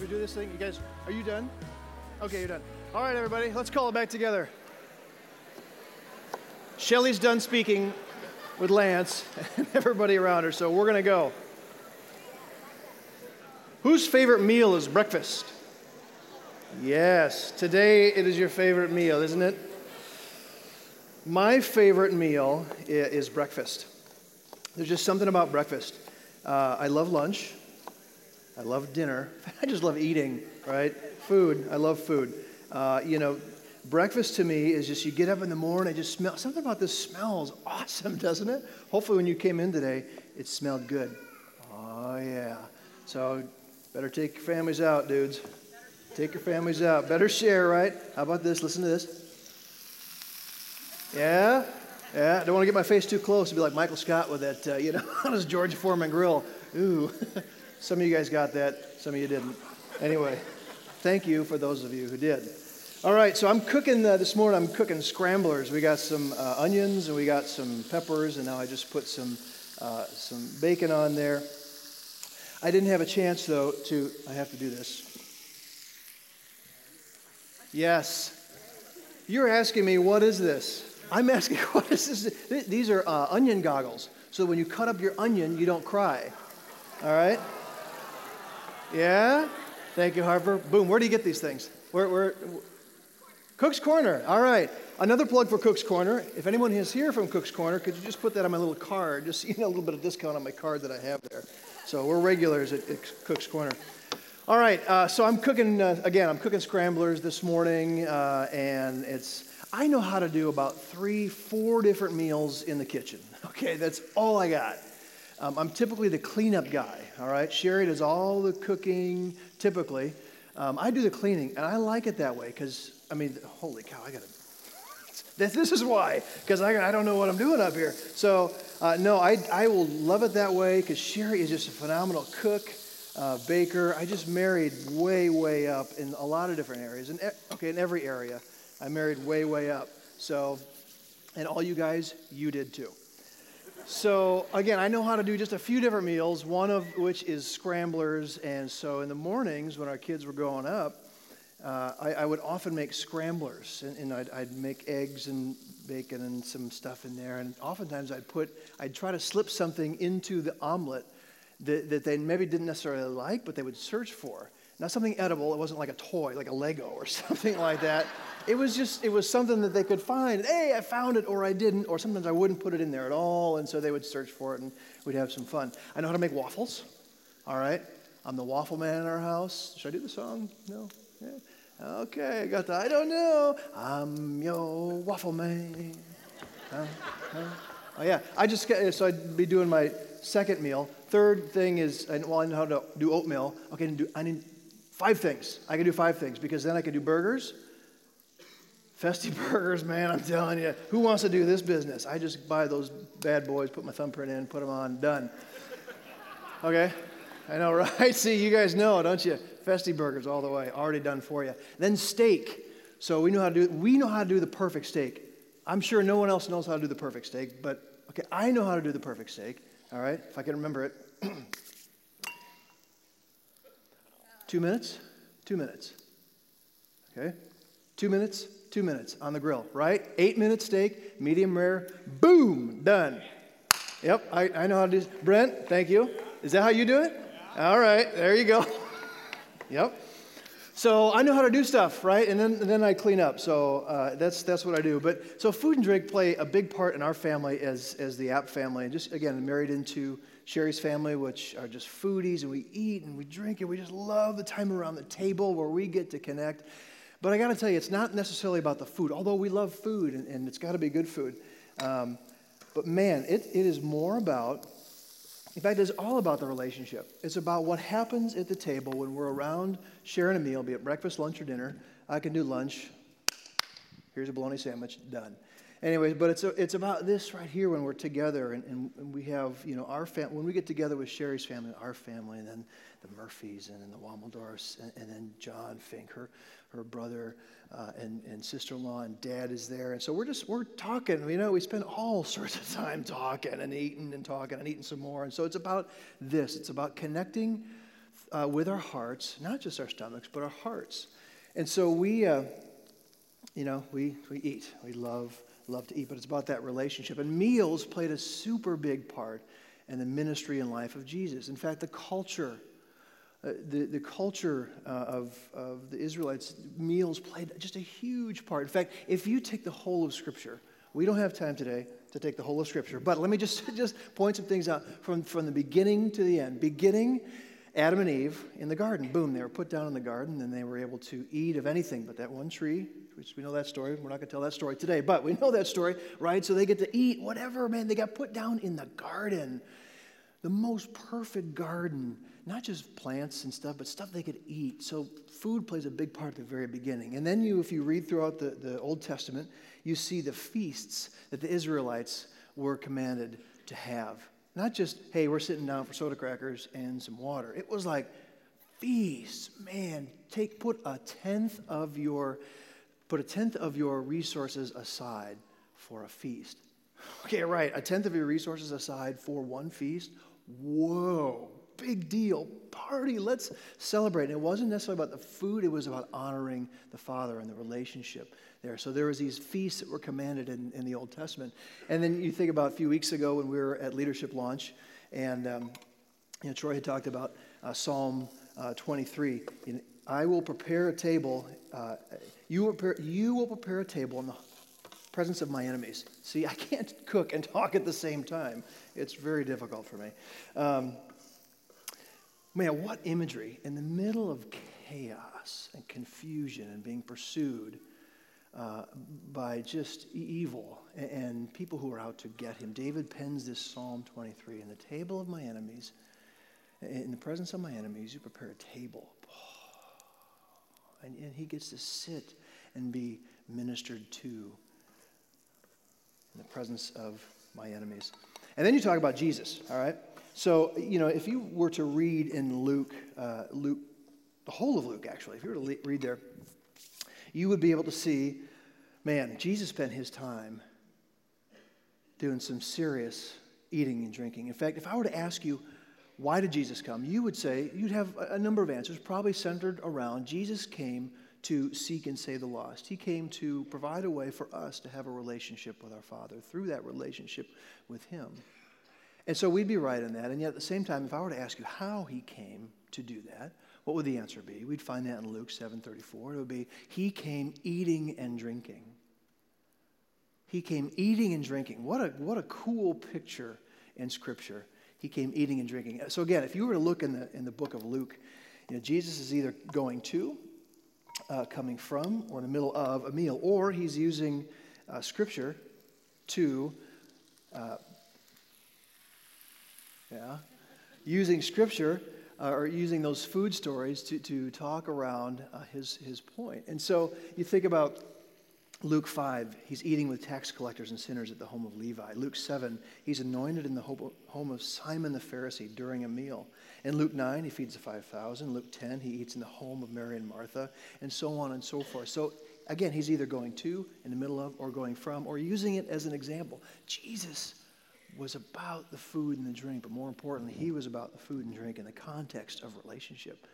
We do this thing? You guys, are you done? Okay, you're done. All right, everybody, let's call it back together. Shelly's done speaking with Lance and everybody around her, so we're going to go. Whose favorite meal is breakfast? Yes, today it is your favorite meal, isn't it? My favorite meal is breakfast. There's just something about breakfast. Uh, I love lunch. I love dinner. I just love eating, right? Food. I love food. Uh, you know, breakfast to me is just you get up in the morning, it just smells. Something about this smells awesome, doesn't it? Hopefully, when you came in today, it smelled good. Oh, yeah. So, better take your families out, dudes. Take your families out. Better share, right? How about this? Listen to this. Yeah? Yeah? I don't want to get my face too close to be like Michael Scott with that, uh, you know, on his George Foreman grill. Ooh. Some of you guys got that, some of you didn't. Anyway, thank you for those of you who did. All right, so I'm cooking uh, this morning. I'm cooking scramblers. We got some uh, onions and we got some peppers, and now I just put some uh, some bacon on there. I didn't have a chance though to. I have to do this. Yes, you're asking me what is this? I'm asking what is this? These are uh, onion goggles. So when you cut up your onion, you don't cry. All right. Yeah? Thank you, Harper. Boom. Where do you get these things? Where, where, Cook's Corner. All right. Another plug for Cook's Corner. If anyone is here from Cook's Corner, could you just put that on my little card? Just you know, a little bit of discount on my card that I have there. So we're regulars at, at Cook's Corner. All right. Uh, so I'm cooking uh, again. I'm cooking scramblers this morning, uh, and it's. I know how to do about three, four different meals in the kitchen. Okay, that's all I got. Um, I'm typically the cleanup guy, all right? Sherry does all the cooking, typically. Um, I do the cleaning, and I like it that way because, I mean, holy cow, I got to. This, this is why, because I, I don't know what I'm doing up here. So, uh, no, I, I will love it that way because Sherry is just a phenomenal cook, uh, baker. I just married way, way up in a lot of different areas. And, okay, in every area, I married way, way up. So, and all you guys, you did too. So, again, I know how to do just a few different meals, one of which is scramblers. And so, in the mornings when our kids were growing up, uh, I, I, would often make scramblers. And, and I'd, I'd, make eggs and bacon and some stuff in there. And oftentimes I'd put, I'd try to slip something into the omelet that, that they maybe didn't necessarily like, but they would search for. Not something edible, it wasn't like a toy, like a Lego or something like that. It was just, it was something that they could find. Hey, I found it, or I didn't, or sometimes I wouldn't put it in there at all, and so they would search for it and we'd have some fun. I know how to make waffles, all right? I'm the waffle man in our house. Should I do the song? No? Yeah. Okay, I got that. I don't know. I'm your waffle man. Huh? Huh? Oh, yeah. I just, so I'd be doing my second meal. Third thing is, well, I know how to do oatmeal. Okay, I I need five things. I can do five things because then I can do burgers Festy Burgers, man, I'm telling you. Who wants to do this business? I just buy those bad boys, put my thumbprint in, put them on, done. Okay? I know, right? See, you guys know, don't you? Festy Burgers all the way, already done for you. Then steak. So we know how to do we know how to do the perfect steak. I'm sure no one else knows how to do the perfect steak, but okay, I know how to do the perfect steak. All right, if I can remember it. Two minutes? Two minutes. Okay? Two minutes? Two minutes on the grill, right? Eight minute steak, medium rare, boom, done. Yep, I, I know how to do this. Brent, thank you. Is that how you do it? All right, there you go. yep. So I know how to do stuff, right? And then, and then I clean up. So uh, that's, that's what I do. But so food and drink play a big part in our family as, as the App family. And just again, married into Sherry's family, which are just foodies, and we eat and we drink and we just love the time around the table where we get to connect. But I got to tell you, it's not necessarily about the food, although we love food and, and it's got to be good food. Um, but man, it, it is more about, in fact, it's all about the relationship. It's about what happens at the table when we're around sharing a meal, be it breakfast, lunch, or dinner. I can do lunch. Here's a bologna sandwich, done. Anyways, but it's, a, it's about this right here when we're together and, and, and we have, you know, our family, when we get together with Sherry's family, our family, and then the Murphys and then the Wommeldorfs, and, and then John Fink, her, her brother uh, and, and sister-in-law, and dad is there. And so we're just, we're talking, you know, we spend all sorts of time talking and eating and talking and eating some more. And so it's about this. It's about connecting uh, with our hearts, not just our stomachs, but our hearts. And so we, uh, you know, we, we eat. We love, love to eat, but it's about that relationship. And meals played a super big part in the ministry and life of Jesus. In fact, the culture, uh, the, the culture uh, of, of the Israelites, meals played just a huge part. In fact, if you take the whole of Scripture, we don't have time today to take the whole of Scripture, but let me just, just point some things out from, from the beginning to the end. Beginning Adam and Eve in the garden. Boom, they were put down in the garden and they were able to eat of anything but that one tree, which we know that story. We're not going to tell that story today, but we know that story, right? So they get to eat whatever, man. They got put down in the garden. The most perfect garden, not just plants and stuff, but stuff they could eat. So food plays a big part at the very beginning. And then you, if you read throughout the, the Old Testament, you see the feasts that the Israelites were commanded to have. Not just, hey, we're sitting down for soda crackers and some water. It was like, feast, man, take put a tenth of your put a tenth of your resources aside for a feast. Okay, right, a tenth of your resources aside for one feast. Whoa, big deal. Party, let's celebrate. And it wasn't necessarily about the food, it was about honoring the Father and the relationship there. So there was these feasts that were commanded in, in the Old Testament. And then you think about a few weeks ago when we were at leadership launch, and um, you know, Troy had talked about uh, Psalm uh, 23. I will prepare a table. Uh, you, will prepare, you will prepare a table in the presence of my enemies. See, I can't cook and talk at the same time. It's very difficult for me. Um, man, what imagery in the middle of chaos and confusion and being pursued uh, by just evil and people who are out to get him. David pens this Psalm 23 In the table of my enemies, in the presence of my enemies, you prepare a table. And, and he gets to sit and be ministered to in the presence of my enemies. And then you talk about Jesus, all right? So, you know, if you were to read in Luke, uh, Luke, the whole of Luke, actually, if you were to read there, you would be able to see man, Jesus spent his time doing some serious eating and drinking. In fact, if I were to ask you, why did Jesus come? You would say, you'd have a number of answers, probably centered around Jesus came to seek and save the lost. He came to provide a way for us to have a relationship with our Father through that relationship with Him. And so we'd be right in that. And yet at the same time, if I were to ask you how He came to do that, what would the answer be? We'd find that in Luke 7:34. It would be he came eating and drinking. He came eating and drinking. What a what a cool picture in scripture. He came eating and drinking. So again, if you were to look in the in the book of Luke, you know, Jesus is either going to, uh, coming from, or in the middle of a meal, or he's using uh, scripture to uh, yeah, using scripture uh, or using those food stories to, to talk around uh, his, his point. And so you think about Luke 5, he's eating with tax collectors and sinners at the home of Levi. Luke 7, he's anointed in the home of Simon the Pharisee during a meal. In Luke 9, he feeds the 5,000. Luke 10, he eats in the home of Mary and Martha, and so on and so forth. So again, he's either going to, in the middle of, or going from, or using it as an example. Jesus was about the food and the drink, but more importantly, he was about the food and drink in the context of relationship,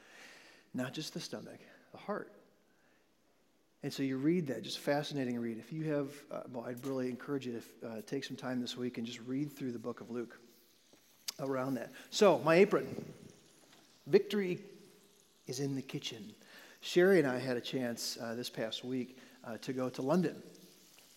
not just the stomach, the heart. And so you read that, just fascinating read. If you have, uh, well, I'd really encourage you to uh, take some time this week and just read through the book of Luke around that. So, my apron. Victory is in the kitchen. Sherry and I had a chance uh, this past week uh, to go to London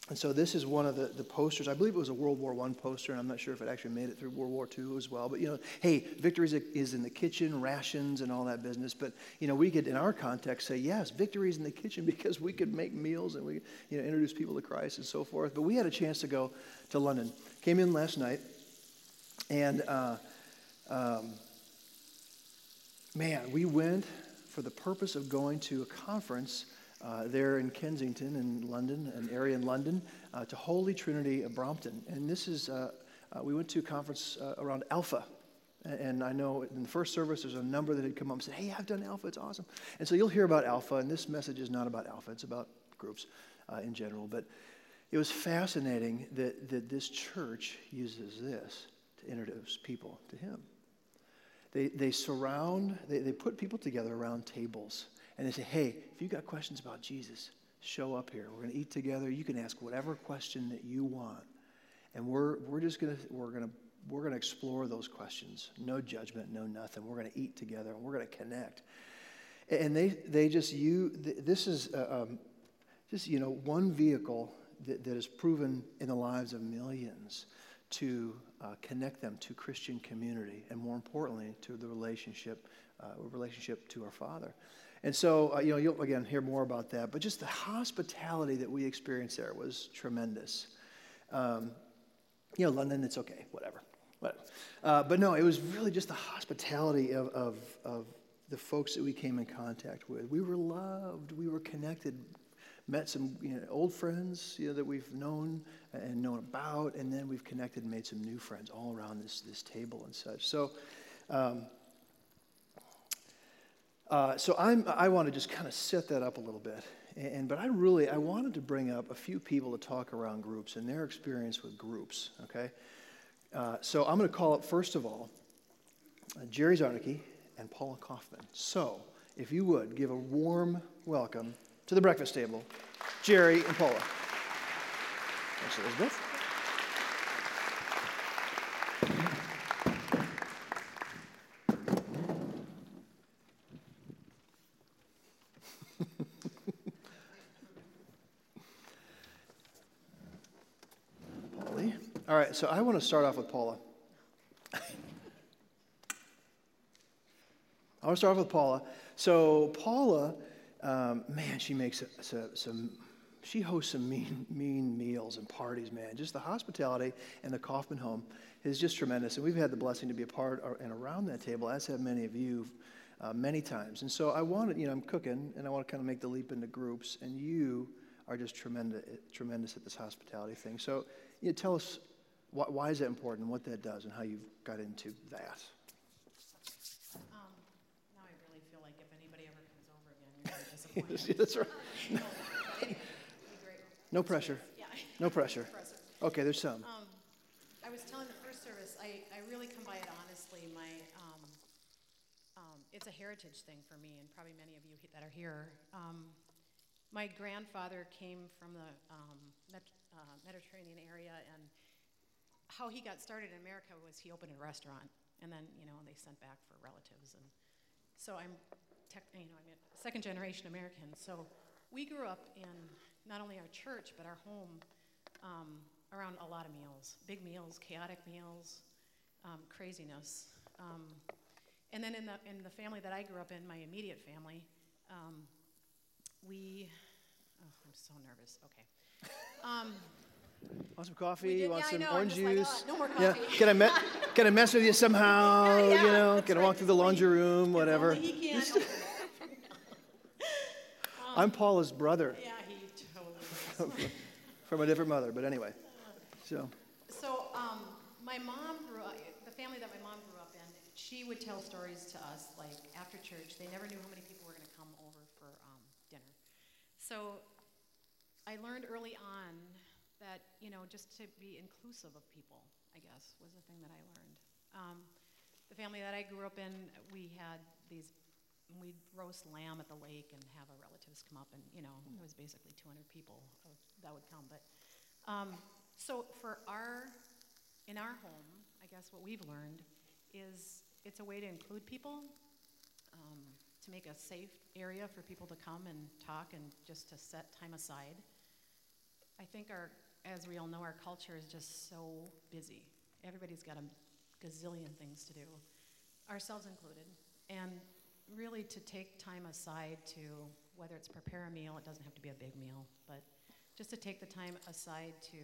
and so this is one of the, the posters. I believe it was a World War I poster, and I'm not sure if it actually made it through World War II as well. But, you know, hey, victory is in the kitchen, rations and all that business. But, you know, we could, in our context, say, yes, victory is in the kitchen because we could make meals and we, you know, introduce people to Christ and so forth. But we had a chance to go to London. Came in last night, and, uh, um, man, we went for the purpose of going to a conference uh, there in Kensington in London, an area in London, uh, to Holy Trinity of Brompton. And this is, uh, uh we went to a conference uh, around Alpha. And I know in the first service, there's a number that had come up and said, Hey, I've done Alpha, it's awesome. And so you'll hear about Alpha, and this message is not about Alpha, it's about groups in general. But it was fascinating that, that this church uses this introduce people to Him. they, they surround, they, they put people together around tables. And they say, hey, if you've got questions about Jesus, show up here. We're going to eat together. You can ask whatever question that you want. And we're, we're just going to, we're going to, we're going to explore those questions. No judgment, no nothing. We're going to eat together and we're going to connect. And they, they just, you, this is uh, um, just, you know, one vehicle that, that has proven in the lives of millions to uh, connect them to Christian community, and more importantly, to the relationship, uh, relationship to our Father. And so, uh, you know, you'll again hear more about that. But just the hospitality that we experienced there was tremendous. Um, you know, London, it's okay, whatever, whatever. Uh, but no, it was really just the hospitality of, of, of the folks that we came in contact with. We were loved. We were connected met some you know, old friends you know, that we've known and known about, and then we've connected and made some new friends all around this, this table and such. So, um, uh, so I'm, I want to just kind of set that up a little bit. And, but I really, I wanted to bring up a few people to talk around groups and their experience with groups, okay? Uh, so I'm going to call up, first of all, uh, Jerry Zarnicki and Paula Kaufman. So, if you would, give a warm welcome to the breakfast table, Jerry and Paula. Thanks, Elizabeth. All right, so I want to start off with Paula. I want to start off with Paula. So, Paula um, man, she makes a, some, she hosts some mean, mean meals and parties, man. Just the hospitality and the Kaufman home is just tremendous. And we've had the blessing to be a part and around that table, as have many of you, uh, many times. And so I wanted, you know, I'm cooking and I want to kind of make the leap into groups, and you are just tremendous, tremendous at this hospitality thing. So, you know, tell us why, why is that important, what that does, and how you've got into that. That's right. No, no pressure. Yeah. No pressure. Okay, there's some. Um, I was telling the first service, I, I really come by it honestly. My, um, um, it's a heritage thing for me, and probably many of you that are here. Um, my grandfather came from the um, Met, uh, Mediterranean area, and how he got started in America was he opened a restaurant, and then you know they sent back for relatives, and so I'm tech, you know, I'm a second generation American. So we grew up in not only our church, but our home um, around a lot of meals big meals, chaotic meals, um, craziness. Um, and then in the, in the family that I grew up in, my immediate family, um, we, oh, I'm so nervous. Okay. Want some coffee? Did, want yeah, some know, orange juice? Like, oh, no more coffee. Yeah. Can I, me- can I mess with you somehow? yeah, you know, can I walk through the laundry room, whatever? I'm Paula's brother. Yeah, he totally From a different mother, but anyway. So. So um, my mom grew up, the family that my mom grew up in, she would tell stories to us, like after church. They never knew how many people were going to come over for um, dinner. So I learned early on that, you know, just to be inclusive of people, I guess, was the thing that I learned. Um, the family that I grew up in, we had these we'd roast lamb at the lake and have our relatives come up, and you know, it was basically 200 people that would come. But um, so for our, in our home, I guess what we've learned is it's a way to include people, um, to make a safe area for people to come and talk, and just to set time aside. I think our, as we all know, our culture is just so busy. Everybody's got a gazillion things to do, ourselves included, and really to take time aside to, whether it's prepare a meal, it doesn't have to be a big meal, but just to take the time aside to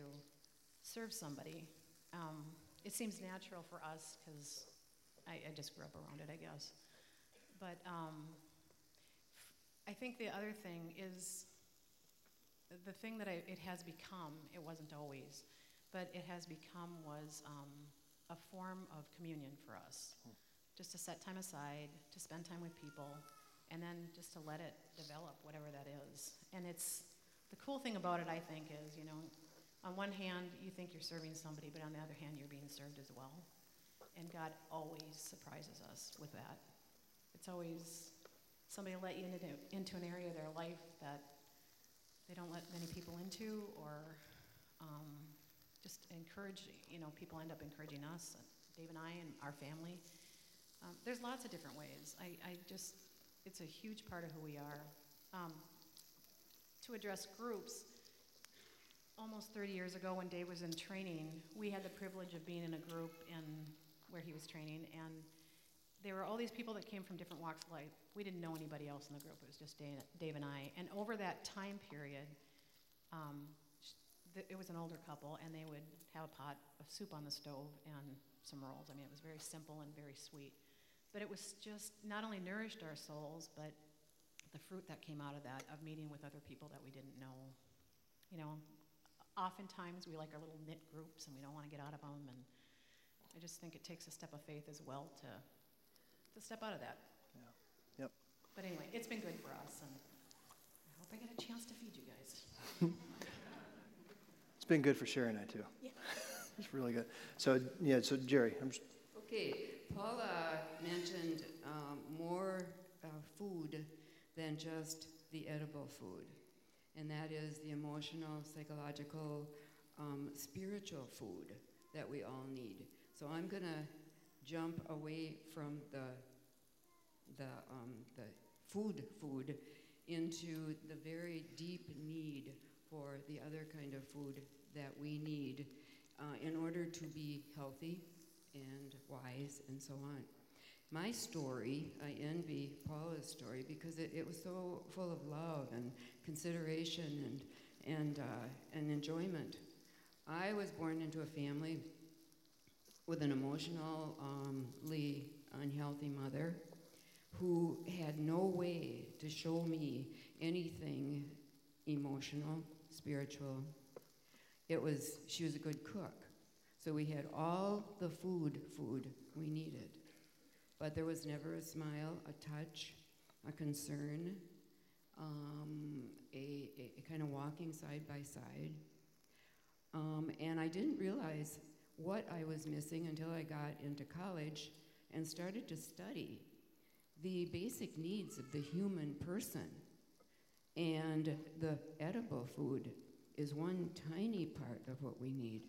serve somebody. Um, it seems natural for us because I, I, just grew up around it, I guess. But um, I think the other thing is the thing that I, it has become, it wasn't always, but it has become was um, a form of communion for us. Hmm just to set time aside, to spend time with people, and then just to let it develop, whatever that is. And it's the cool thing about it, I think, is you know, on one hand, you think you're serving somebody, but on the other hand, you're being served as well. And God always surprises us with that. It's always somebody let you into, into an area of their life that they don't let many people into, or um, just encourage, you know, people end up encouraging us, Dave and I, and our family. Um, there's lots of different ways. I, I, just, it's a huge part of who we are. Um, to address groups, almost 30 years ago when Dave was in training, we had the privilege of being in a group in where he was training, and there were all these people that came from different walks of life. We didn't know anybody else in the group. It was just Dave and I. And over that time period, um, it was an older couple, and they would have a pot of soup on the stove and some rolls. I mean, it was very simple and very sweet. But it was just not only nourished our souls, but the fruit that came out of that, of meeting with other people that we didn't know. You know, oftentimes we like our little knit groups and we don't want to get out of them. And I just think it takes a step of faith as well to, to step out of that. Yeah. Yep. But anyway, it's been good for us. And I hope I get a chance to feed you guys. it's been good for Sherry and I, too. Yeah. it's really good. So, yeah, so Jerry. I'm just... Okay, Paula mentioned um, more uh, food than just the edible food, and that is the emotional, psychological, um, spiritual food that we all need. So I'm going to jump away from the, the, um, the food food into the very deep need for the other kind of food that we need uh, in order to be healthy and wise and so on. My story, I envy Paula's story because it, it was so full of love and consideration and, and, uh, and enjoyment. I was born into a family with an emotionally unhealthy mother who had no way to show me anything emotional, spiritual. It was, she was a good cook. So we had all the food, food we needed. But there was never a smile, a touch, a concern, um, a, a, a, kind of walking side by side. Um, and I didn't realize what I was missing until I got into college and started to study the basic needs of the human person. And the edible food is one tiny part of what we need.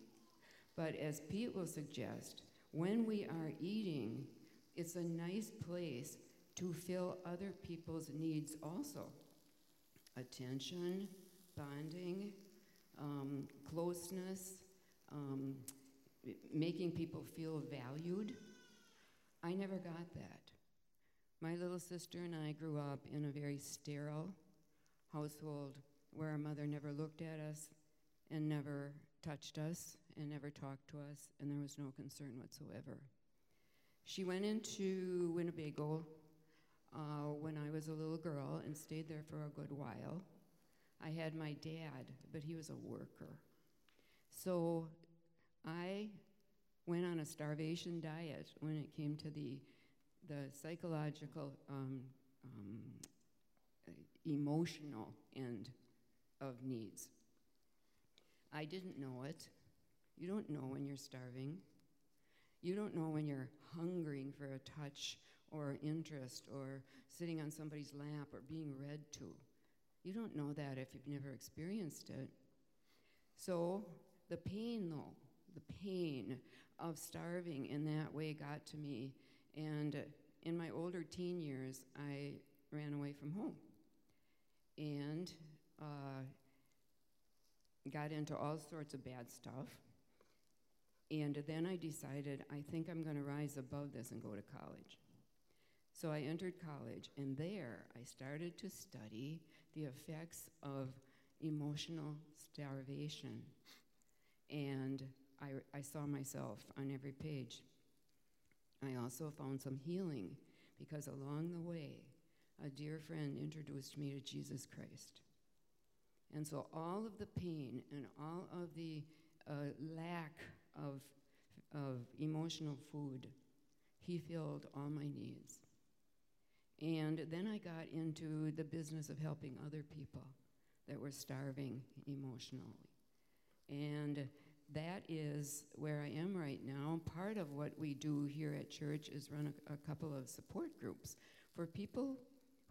But as Pete will suggest, when we are eating, it's a nice place to fill other people's needs also attention, bonding, um, closeness, um, making people feel valued. I never got that. My little sister and I grew up in a very sterile household where our mother never looked at us and never touched us and never talked to us, and there was no concern whatsoever. She went into Winnebago uh, when I was a little girl and stayed there for a good while. I had my dad, but he was a worker. So I went on a starvation diet when it came to the, the psychological, um, um, emotional end of needs. I didn't know it. You don't know when you're starving. You don't know when you're hungering for a touch or interest or sitting on somebody's lap or being read to. You don't know that if you've never experienced it. So, the pain, though, the pain of starving in that way got to me. And in my older teen years, I ran away from home and uh, got into all sorts of bad stuff. And then I decided, I think I'm going to rise above this and go to college. So I entered college, and there I started to study the effects of emotional starvation. And I, I saw myself on every page. I also found some healing because along the way, a dear friend introduced me to Jesus Christ. And so all of the pain and all of the uh, lack of, of emotional food. He filled all my needs. And then I got into the business of helping other people that were starving emotionally. And that is where I am right now. Part of what we do here at church is run a, a couple of support groups for people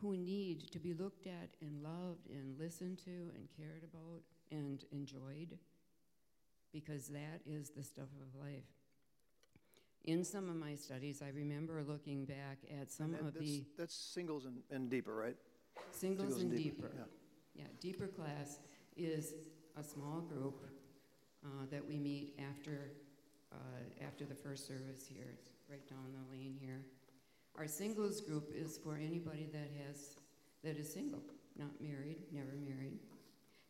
who need to be looked at and loved and listened to and cared about and enjoyed because that is the stuff of life. In some of my studies, I remember looking back at some And of the that's singles and, and deeper, right? singles, and deeper. Yeah. Yeah, deeper class is a small group uh, that we meet after uh, after the first service here. It's right down the lane here. Our singles group is for anybody that has that is single, not married, never married,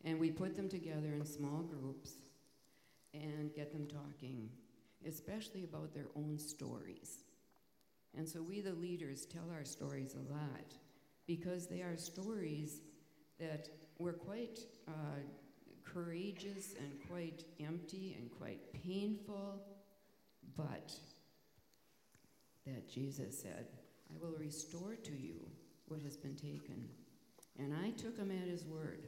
and we put them together in small groups and get them talking, especially about their own stories. And so we, the leaders, tell our stories a lot because they are stories that were quite uh, courageous and quite empty and quite painful, but that Jesus said, I will restore to you what has been taken. And I took him at his word,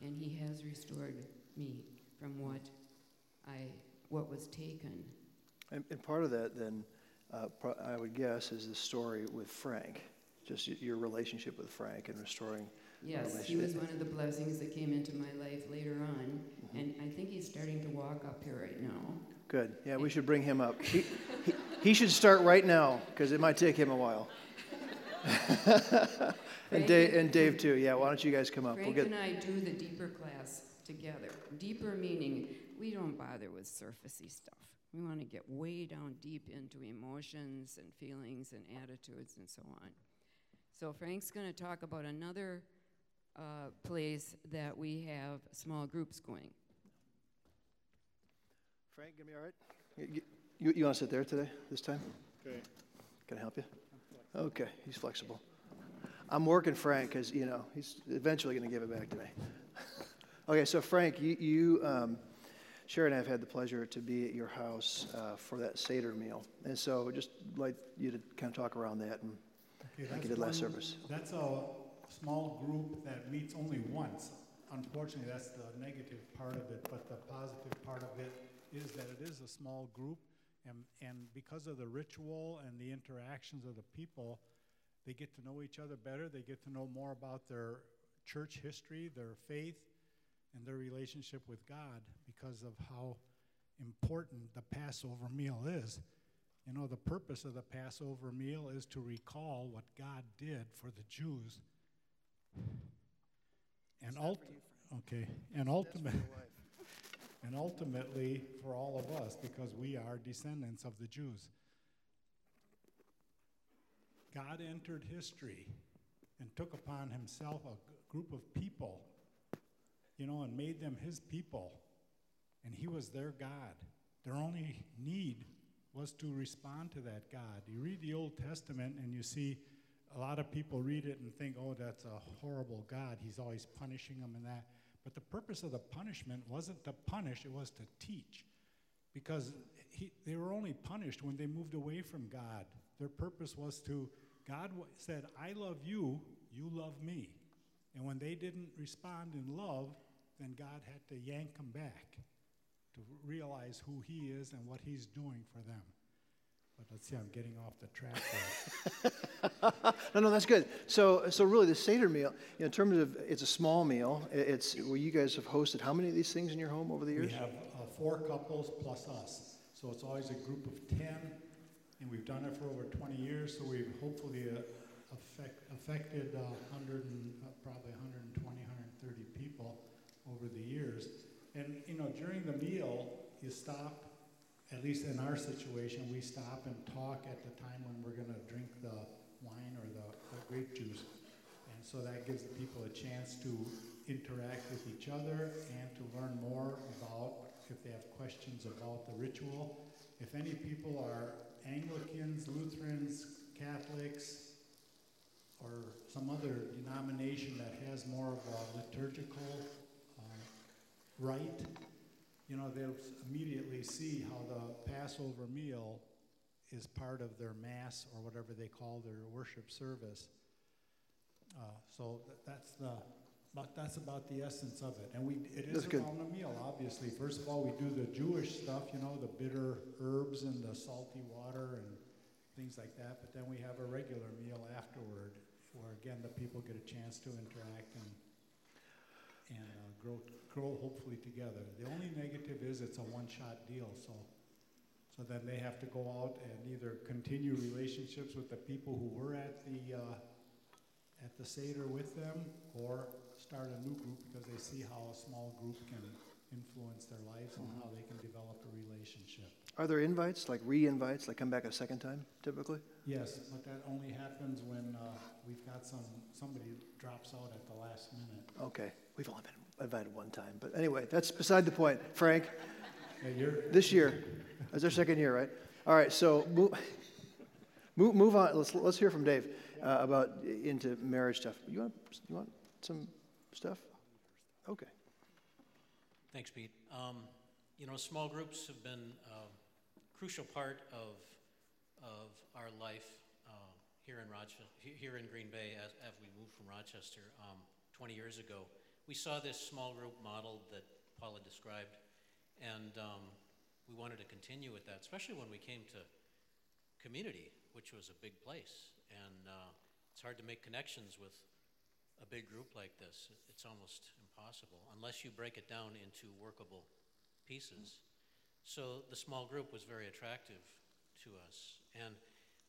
and he has restored me from what I what was taken. And, and part of that, then, uh, I would guess, is the story with Frank, just your relationship with Frank and restoring. Yes, he was one of the blessings that came into my life later on, mm-hmm. and I think he's starting to walk up here right now. Good. Yeah, we should bring him up. He, he, he should start right now because it might take him a while. and, Dave, and Dave, too. Yeah, why don't you guys come up? We'll Frank get, and I do the deeper class together. Deeper meaning we don't bother with surfacey stuff. We want to get way down deep into emotions and feelings and attitudes and so on. So Frank's going to talk about another uh, place that we have small groups going. Frank, gonna be all right? You, you, you want to sit there today, this time? Okay. Can I help you? Okay, he's flexible. I'm working Frank because, you know, he's eventually going to give it back to me. okay, so Frank, you, you um, Sharon and I have had the pleasure to be at your house uh, for that Seder meal. And so just like you to kind of talk around that and Okay, like you that's did last one- service. That's a small group that meets only once. Unfortunately, that's the negative part of it, but the positive part of it is that it is a small group. And, and because of the ritual and the interactions of the people, they get to know each other better. They get to know more about their church history, their faith, and their relationship with God because of how important the Passover meal is. You know, the purpose of the Passover meal is to recall what God did for the Jews. And ult- okay, and ultimate, and ultimately for all of us because we are descendants of the Jews. God entered history and took upon himself a group of people, you know, and made them his people. And he was their God. Their only need was to respond to that God. You read the Old Testament and you see a lot of people read it and think, oh, that's a horrible God. He's always punishing them and that. But the purpose of the punishment wasn't to punish, it was to teach. Because he, they were only punished when they moved away from God. Their purpose was to, God said, I love you, you love me. And when they didn't respond in love, then God had to yank them back to realize who He is and what He's doing for them. But let's see, I'm getting off the track. No, no, that's good. So, so really, the Seder meal, you know, in terms of it's a small meal. It's where you guys have hosted how many of these things in your home over the years? we have uh, four couples plus us. So it's always a group of 10, and we've done it for over 20 years. So we've hopefully uh, affect, affected uh, 100 and, uh, probably 120, 130 people over the years. And, you know, during the meal, you stop, at least in our situation, we stop and talk at the time when we're going to drink the wine or the, the grape juice. And so that gives the people a chance to interact with each other and to learn more about if they have questions about the ritual. If any people are Anglicans, Lutherans, Catholics, or some other denomination that has more of a liturgical uh, rite, you know, they'll immediately see how the Passover meal is part of their mass or whatever they call their worship service. Uh, so th- that's the But that's about the essence of it. And we, it is That's good. around a meal, obviously. First of all, we do the Jewish stuff, you know, the bitter herbs and the salty water and things like that. But then we have a regular meal afterward where, again, the people get a chance to interact and, and uh, grow, grow hopefully together. The only negative is it's a one-shot deal, so, so then they have to go out and either continue relationships with the people who were at the, uh, at the Seder with them, or start a new group because they see how a small group can influence their lives and how they can develop a relationship. Are there invites, like re-invites, like come back a second time, typically? Yes, but that only happens when uh, we've got some, somebody drops out at the last minute. Okay, we've only been invited one time, but anyway, that's beside the point. Frank, Yeah, this year, that's our second year, right? All right, so move, move, move on. Let's let's hear from Dave uh, about into marriage stuff. You want you want some stuff? Okay. Thanks, Pete. Um, you know, small groups have been a crucial part of, of our life uh, here in Rochester, here in Green Bay as, as we moved from Rochester um, 20 years ago. We saw this small group model that Paula described, and um, we wanted to continue with that, especially when we came to community, which was a big place. And uh, it's hard to make connections with a big group like this. It's almost impossible unless you break it down into workable pieces. So the small group was very attractive to us. And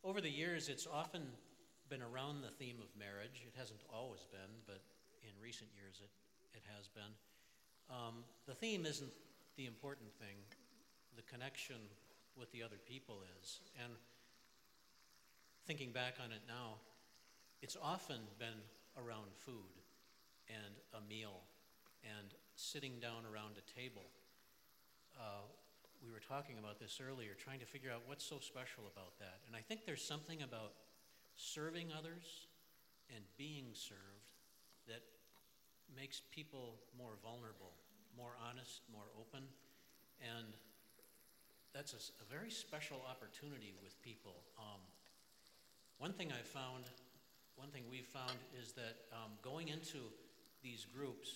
over the years, it's often been around the theme of marriage. It hasn't always been, but in recent years it, it has been. Um, the theme isn't the important thing, the connection with the other people is. And thinking back on it now, it's often been around food and a meal and sitting down around a table. Uh, we were talking about this earlier, trying to figure out what's so special about that. And I think there's something about serving others and being served makes people more vulnerable, more honest, more open. And that's a, a very special opportunity with people. Um, one thing I found one thing we've found is that um, going into these groups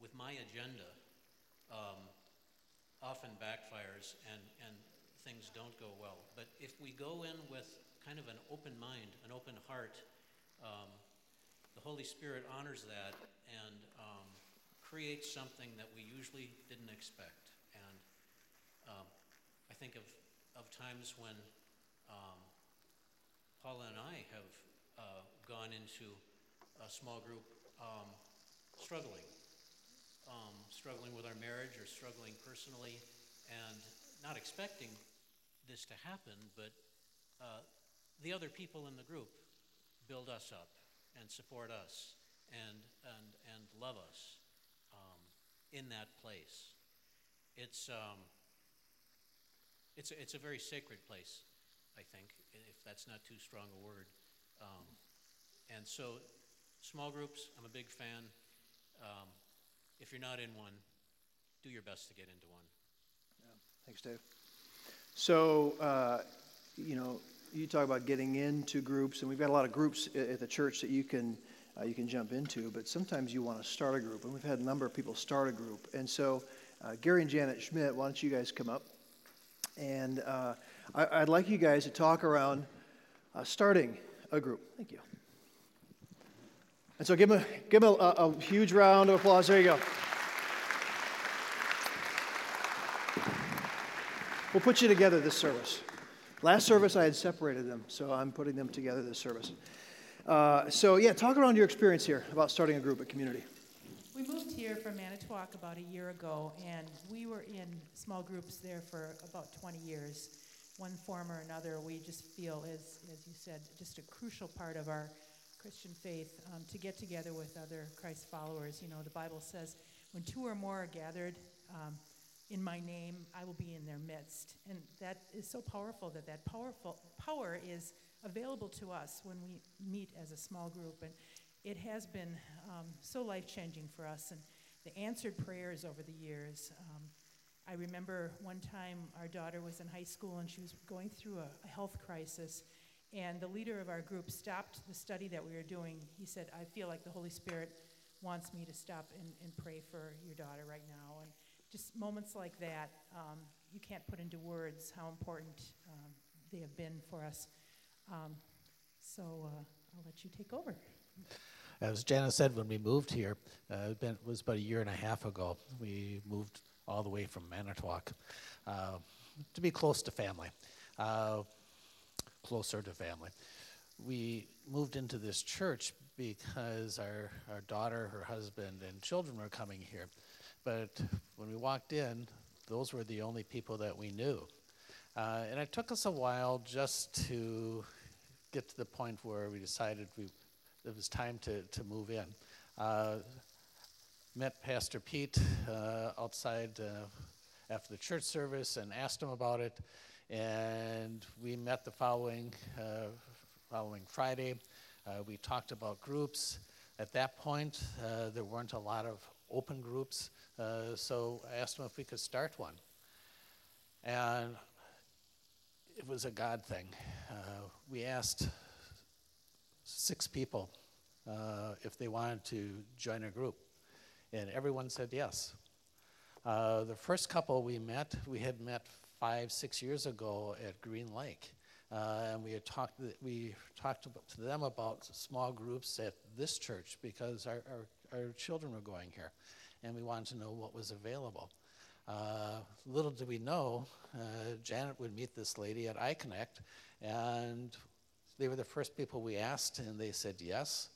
with my agenda um, often backfires and, and things don't go well. But if we go in with kind of an open mind, an open heart, um, Holy Spirit honors that and um, creates something that we usually didn't expect. And um, I think of, of times when um, Paula and I have uh, gone into a small group um, struggling, um, struggling with our marriage or struggling personally, and not expecting this to happen, but uh, the other people in the group build us up and support us and, and, and love us um, in that place. It's, um, it's, a, it's a very sacred place, I think, if that's not too strong a word. Um, and so, small groups, I'm a big fan. Um, if you're not in one, do your best to get into one. Yeah. Thanks, Dave. So, uh, you know, you talk about getting into groups, and we've got a lot of groups at the church that you can uh, you can jump into. But sometimes you want to start a group, and we've had a number of people start a group. And so, uh, Gary and Janet Schmidt, why don't you guys come up? And uh, I, would like you guys to talk around uh, starting a group. Thank you. And so give them a, give him a, a huge round of applause. There you go. We'll put you together this service. Last service, I had separated them, so I'm putting them together this service. Uh, so, yeah, talk around your experience here about starting a group at community. We moved here from Manitowoc about a year ago, and we were in small groups there for about 20 years. One form or another, we just feel is, as you said, just a crucial part of our Christian faith um, to get together with other Christ followers. You know, the Bible says, when two or more are gathered um, in my name, I will be in their midst. And that is so powerful that that powerful power is available to us when we meet as a small group. And it has been um, so life changing for us. And the answered prayers over the years. Um, I remember one time our daughter was in high school and she was going through a, a health crisis. And the leader of our group stopped the study that we were doing. He said, I feel like the Holy Spirit wants me to stop and, and pray for your daughter right now. And just moments like that, um, you can't put into words how important um, they have been for us. Um, so uh, I'll let you take over. As Janice said, when we moved here, uh, it was about a year and a half ago. We moved all the way from Manitowoc uh, to be close to family, uh, closer to family. We moved into this church because our, our daughter, her husband, and children were coming here. But when we walked in, those were the only people that we knew. Uh, and it took us a while just to get to the point where we decided we, it was time to, to move in. Uh, met Pastor Pete uh, outside uh, after the church service and asked him about it. And we met the following, uh, following Friday. Uh, we talked about groups. At that point, there weren't a lot of open groups, uh, so I asked him if we could start one. And it was a God thing. Uh, we asked six people uh, if they wanted to join a group, and everyone said yes. Uh, the first couple we met, we had met five, six years ago at Green Lake. Uh, and we had talked, we talked to them about small groups at this church because our, our, our children were going here and we wanted to know what was available. Uh, little did we know, uh, Janet would meet this lady at iConnect, and they were the first people we asked, and they said yes.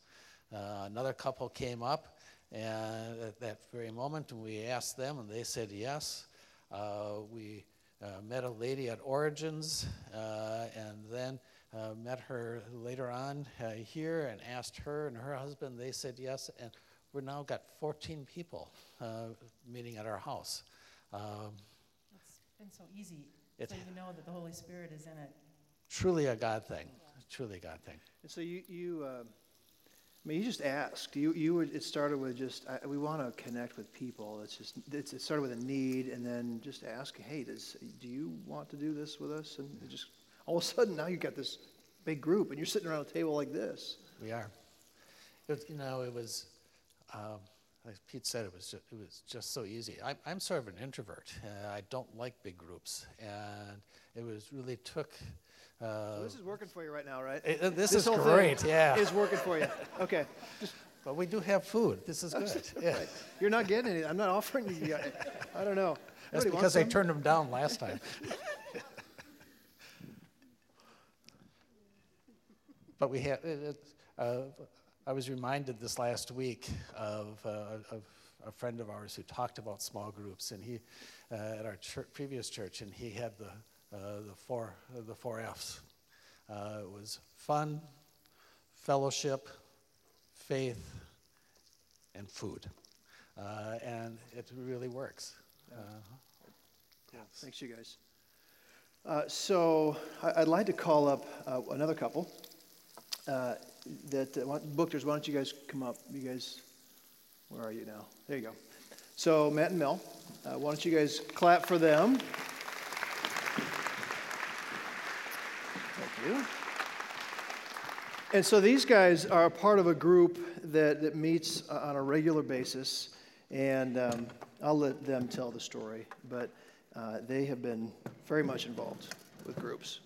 Uh, another couple came up, and at that very moment, and we asked them, and they said yes. Uh, we uh, met a lady at Origins, uh, and then met her later on here, and asked her and her husband. They said yes, and we've now got 14 people meeting at our house. Um, it's been so easy. It, so you know that the Holy Spirit is in it. Truly a God thing. Truly a God thing. And so you, you uh, I mean, you just asked. You, you would, it started with just, I, we want to connect with people. It's just, it's, it started with a need, and then just ask, hey, does, do you want to do this with us? And it just, all of a sudden, now you've got this big group, and you're sitting around a table like this. We are. It, you know, it was, um, like Pete said, it was just, it was just so easy. I'm, I'm sort of an introvert. Uh, I don't like big groups, and it was really took. Uh, this is working for you right now, right? It, this, this, is great. Yeah, is working for you. Okay. Just, but we do have food. This is good. yeah. You're not getting any. I'm not offering you. I don't know. That's because they turned them down last time. but we have. It, uh, I was reminded this last week of, uh, of a friend of ours who talked about small groups, and he uh, at our church, previous church, and he had the uh, the four the four F's. Uh, it was fun, fellowship, faith, and food, uh, and it really works. Yeah. Thanks, you guys. so I, would like to call up another couple that uh, Bookters, why don't you guys come up? You guys, where are you now? There you go. So Matt and Mel, uh, why don't you guys clap for them? Thank you. And so these guys are part of a group that, that meets uh, on a regular basis, and um, I'll let them tell the story, but uh, they have been very much involved with groups.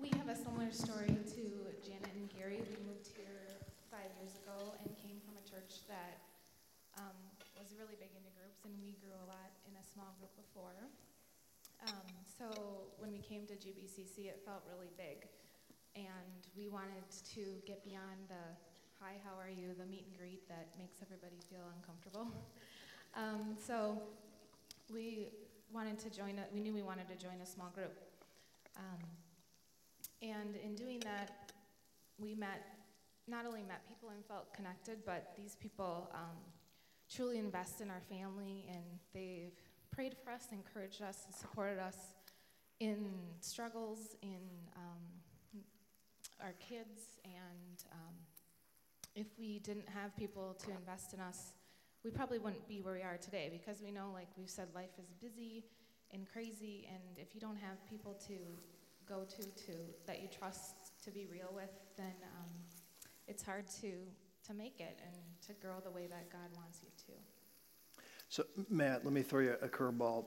We have a similar story to Janet and Gary. We moved here five years ago and came from a church that um, was really big into groups, and we grew a lot in a small group before. Um, so when we came to GBCC, it felt really big, and we wanted to get beyond the "Hi, how are you?" the meet and greet that makes everybody feel uncomfortable. um, so we wanted to join. A, we knew we wanted to join a small group. Um, and in doing that, we met, not only met people and felt connected, but these people um, truly invest in our family and they've prayed for us, encouraged us, and supported us in struggles, in um, our kids. And um, if we didn't have people to invest in us, we probably wouldn't be where we are today because we know, like we've said, life is busy and crazy. And if you don't have people to go to to that you trust to be real with, then um, it's hard to to make it and to grow the way that God wants you to. So, Matt, let me throw you a curveball.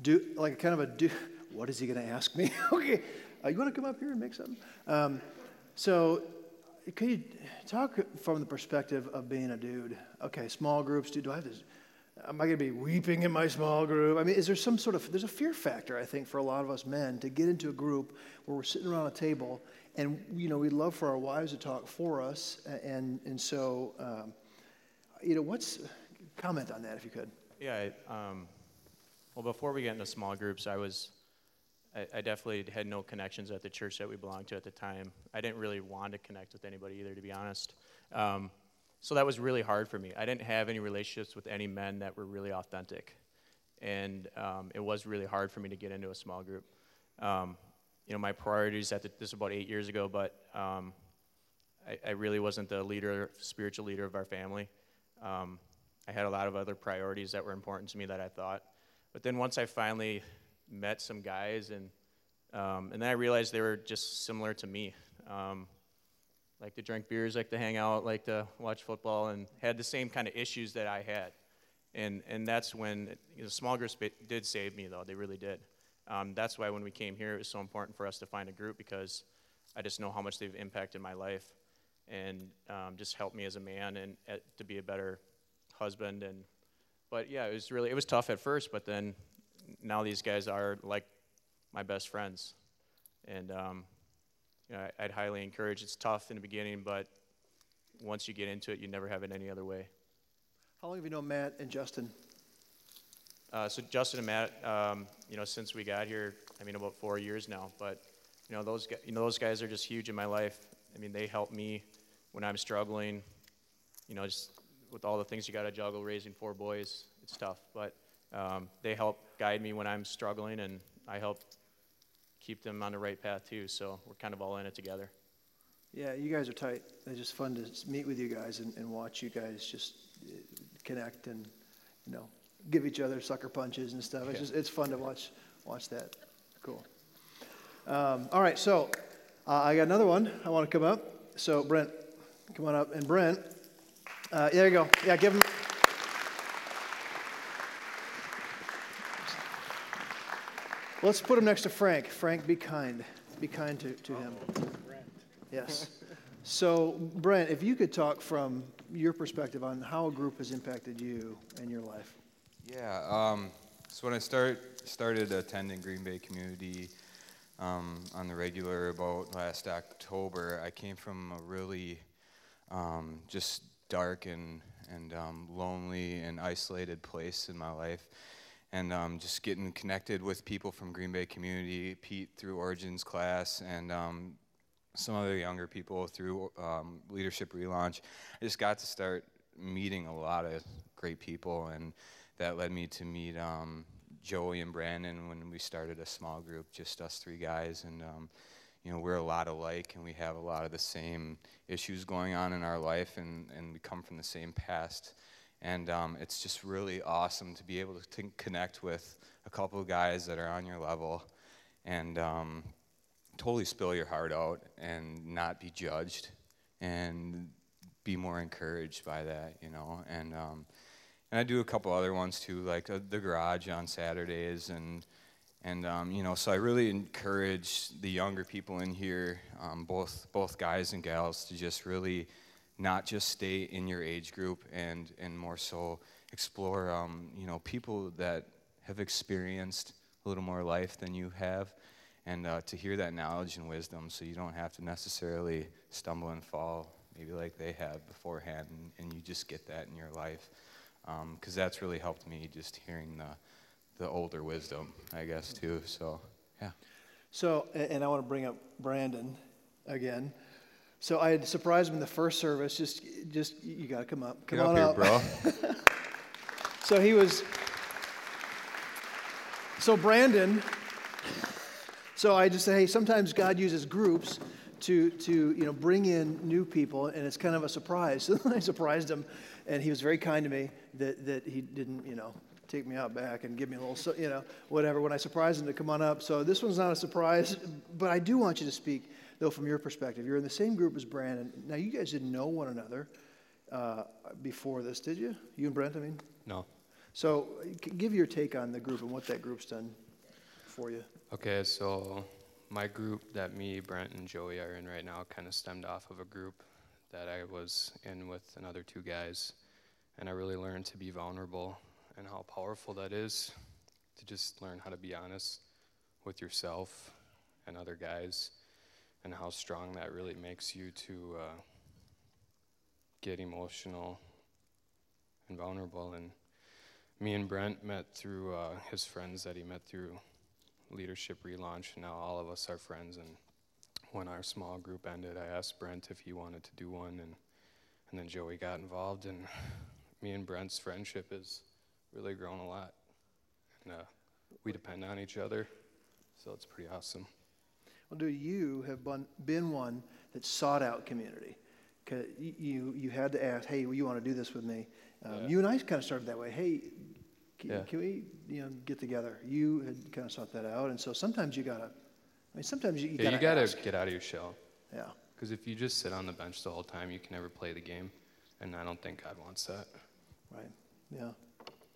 Do like kind of a do. What is he going to ask me? okay, uh, you want to come up here and make something? Um, so, could you talk from the perspective of being a dude? Okay, small groups. Do, do I have this? Am I going to be weeping in my small group? I mean, is there some sort of there's a fear factor I think for a lot of us men to get into a group where we're sitting around a table and you know we'd love for our wives to talk for us and and so um, you know what's comment on that if you could. Yeah. Um, well, before we get into small groups, I was, I, I, definitely had no connections at the church that we belonged to at the time. I didn't really want to connect with anybody either, to be honest. Um, so that was really hard for me. I didn't have any relationships with any men that were really authentic, and um, it was really hard for me to get into a small group. Um, you know, my priorities at the, this was about eight years ago, but um, I, I, really wasn't the leader, spiritual leader of our family. Um, I had a lot of other priorities that were important to me that I thought. But then once I finally met some guys, and um, and then I realized they were just similar to me. Like to drink beers, like to hang out, like to watch football, and had the same kind of issues that I had. And and that's when know, small groups did save me, though they really did. Um, that's why when we came here, it was so important for us to find a group because I just know how much they've impacted my life and um, just helped me as a man and uh, to be a better husband and but yeah it was really it was tough at first but then now these guys are like my best friends and um, you know, I, would highly encourage. It's tough in the beginning but once you get into it you never have it any other way. How long have you known matt and justin? Uh, so justin and matt um, you know since we got here i mean about four years now but you know those you know those guys are just huge in my life. I mean they help me when i'm struggling you know just with all the things you got to juggle raising four boys, it's tough. But um, they help guide me when I'm struggling, and I help keep them on the right path too. So we're kind of all in it together. Yeah, you guys are tight. It's just fun to meet with you guys and, and watch you guys just uh, connect and you know give each other sucker punches and stuff. It's yeah. just it's fun to watch watch that. Cool. Um, all right, so uh, I got another one. I want to come up. So Brent, come on up, and Brent uh, there you go. Yeah, give him. Let's put him next to Frank. Frank, be kind. Be kind to, to him. Yes. So, Brent, if you could talk from your perspective on how a group has impacted you and your life. Yeah. Um, so when I start started attending Green Bay Community um, on the regular about last October, I came from a really um, just dark and, and um, lonely and isolated place in my life. And um, just getting connected with people from Green Bay community, Pete through Origins class, and um, some other younger people through um, Leadership Relaunch. I just got to start meeting a lot of great people, and that led me to meet um, Joey and Brandon when we started a small group, just us three guys. And um, you know, we're a lot alike and we have a lot of the same issues going on in our life and, and we come from the same past. And um, it's just really awesome to be able to connect with a couple of guys that are on your level and um, totally spill your heart out and not be judged and be more encouraged by that, you know. And, um, and I do a couple other ones too, like uh, the garage on Saturdays and and um, you know, so I really encourage the younger people in here, um, both both guys and gals, to just really not just stay in your age group and and more so explore, um, you know, people that have experienced a little more life than you have, and uh, to hear that knowledge and wisdom, so you don't have to necessarily stumble and fall, maybe like they have beforehand, and, and you just get that in your life, because um, that's really helped me just hearing the the older wisdom, I guess, too. So, yeah. So, and I want to bring up Brandon again. So I had surprised him in the first service. Just, just you got to come up. Come Get on up, here, bro. so he was. So Brandon. So I just say, hey, sometimes God uses groups to to you know bring in new people, and it's kind of a surprise. So I surprised him, and he was very kind to me that that he didn't you know take me out back and give me a little, you know, whatever, when I surprised him to come on up. So this one's not a surprise, but I do want you to speak though, from your perspective. You're in the same group as Brandon. Now, you guys didn't know one another uh, before this, did you? You and Brent, I mean? No. So, give your take on the group and what that group's done for you. Okay, so my group that me, Brent, and Joey are in right now kind of stemmed off of a group that I was in with another two guys. And I really learned to be vulnerable and how powerful that is to just learn how to be honest with yourself and other guys and how strong that really makes you to uh, get emotional and vulnerable. And me and Brent met through uh, his friends that he met through leadership relaunch. And now all of us are friends. And when our small group ended, I asked Brent if he wanted to do one, and and then Joey got involved. And me and Brent's friendship has really grown a lot, and uh, we depend on each other, so it's pretty awesome. Well, do you have been one that sought out community? You, you had to ask, hey, well, you want to do this with me? Um, yeah. You and I kind of started that way. Hey, can, yeah. can, we you know, get together? You had kind of sought that out. And so sometimes you got to, I mean, sometimes you, you yeah, got to get out of your shell. Yeah. Because if you just sit on the bench the whole time, you can never play the game. And I don't think God wants that. Right. Yeah.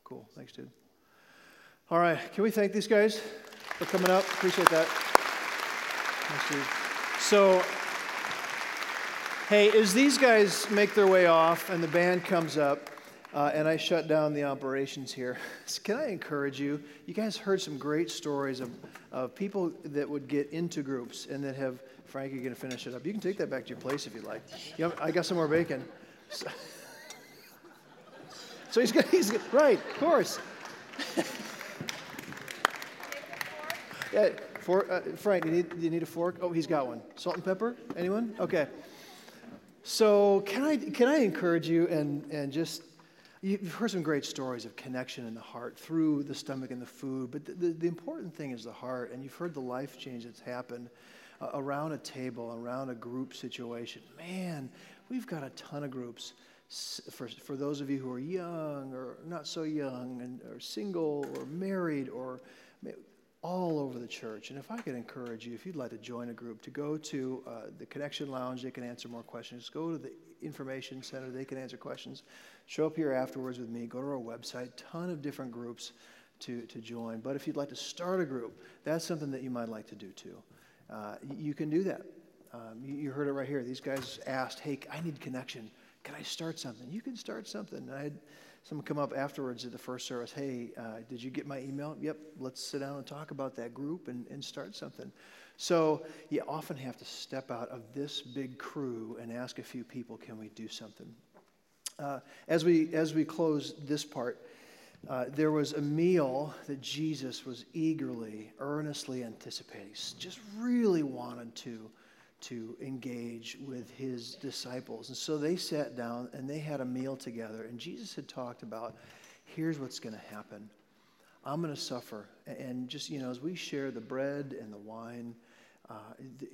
Cool. Thanks, dude. All right. Can we thank these guys for coming up? Appreciate that. So, hey, as these guys make their way off and the band comes up, uh, and I shut down the operations here. Can I encourage you? You guys heard some great stories of, of people that would get into groups and that have, Frank, you're going to finish it up. You can take that back to your place if you'd like. You know, I got some more bacon. So, so he's, gonna, he's right, of course. yeah, uh, Frank, do you, need, do you need a fork? Oh, he's got one. Salt and pepper? Anyone? Okay. So can I, can I encourage you and, and just You've heard some great stories of connection in the heart through the stomach and the food, but the, the, the important thing is the heart. And you've heard the life change that's happened uh, around a table, around a group situation. Man, we've got a ton of groups. For, for those of you who are young or not so young, and, or single or married or all over the church. And if I could encourage you, if you'd like to join a group, to go to uh, the Connection Lounge, they can answer more questions. Go to the Information Center, they can answer questions. Show up here afterwards with me. Go to our website, ton of different groups to, to join. But if you'd like to start a group, that's something that you might like to do too. Uh, you can do that. Um, you, you, heard it right here. These guys asked, hey, I need connection. Can I start something? You can start something. I had someone come up afterwards at the first service, hey, uh, did you get my email? Yep, let's sit down and talk about that group and, and start something. So you often have to step out of this big crew and ask a few people, can we do something? Uh, as, we, as we close this part, uh, there was a meal that Jesus was eagerly, earnestly anticipating, just really wanted to, to engage with his disciples. And so they sat down and they had a meal together. And Jesus had talked about here's what's going to happen I'm going to suffer. And just, you know, as we share the bread and the wine, uh,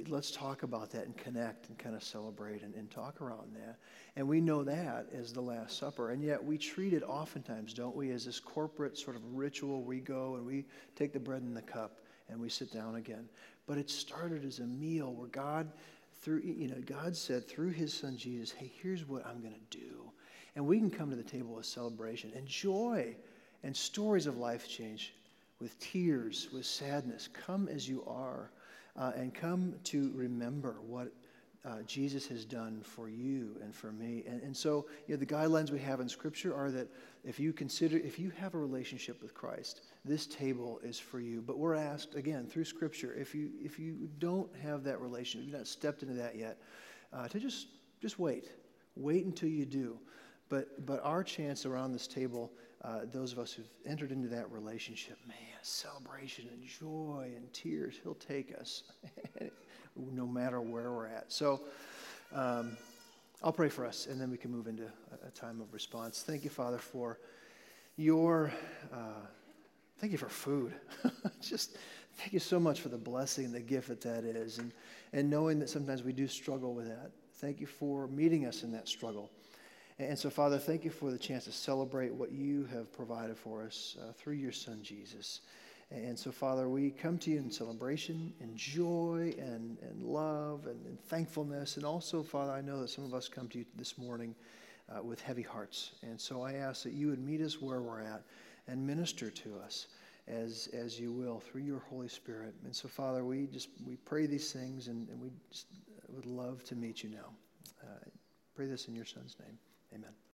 let's talk about that and connect and kind of celebrate and, and, talk around that. And we know that as the Last Supper. And yet we treat it oftentimes, don't we, as this corporate sort of ritual. We go and we take the bread and the cup and we sit down again. But it started as a meal where God, through, you know, God said through his son Jesus, hey, here's what I'm going to do. And we can come to the table with celebration and joy and stories of life change with tears, with sadness. Come as you are uh, and come to remember what uh, Jesus has done for you and for me. And, and so, you know, the guidelines we have in Scripture are that if you consider, if you have a relationship with Christ, this table is for you. But we're asked again through Scripture, if you if you don't have that relationship, if you've not stepped into that yet, uh, to just just wait, wait until you do. But but our chance around this table, uh, those of us who've entered into that relationship, man, celebration and joy and tears, He'll take us. no matter where we're at. So um, I'll pray for us, and then we can move into a, a time of response. Thank you, Father, for your. Uh, thank you for food. Just thank you so much for the blessing and the gift that that is, and and knowing that sometimes we do struggle with that. Thank you for meeting us in that struggle. And so, Father, thank you for the chance to celebrate what you have provided for us uh, through your Son, Jesus. And so, Father, we come to you in celebration, in joy, and, and love, and, and thankfulness. And also, Father, I know that some of us come to you this morning uh, with heavy hearts. And so I ask that you would meet us where we're at and minister to us as, as you will through your Holy Spirit. And so, Father, we just we pray these things, and, and we would love to meet you now. Uh, pray this in your Son's name. Amen.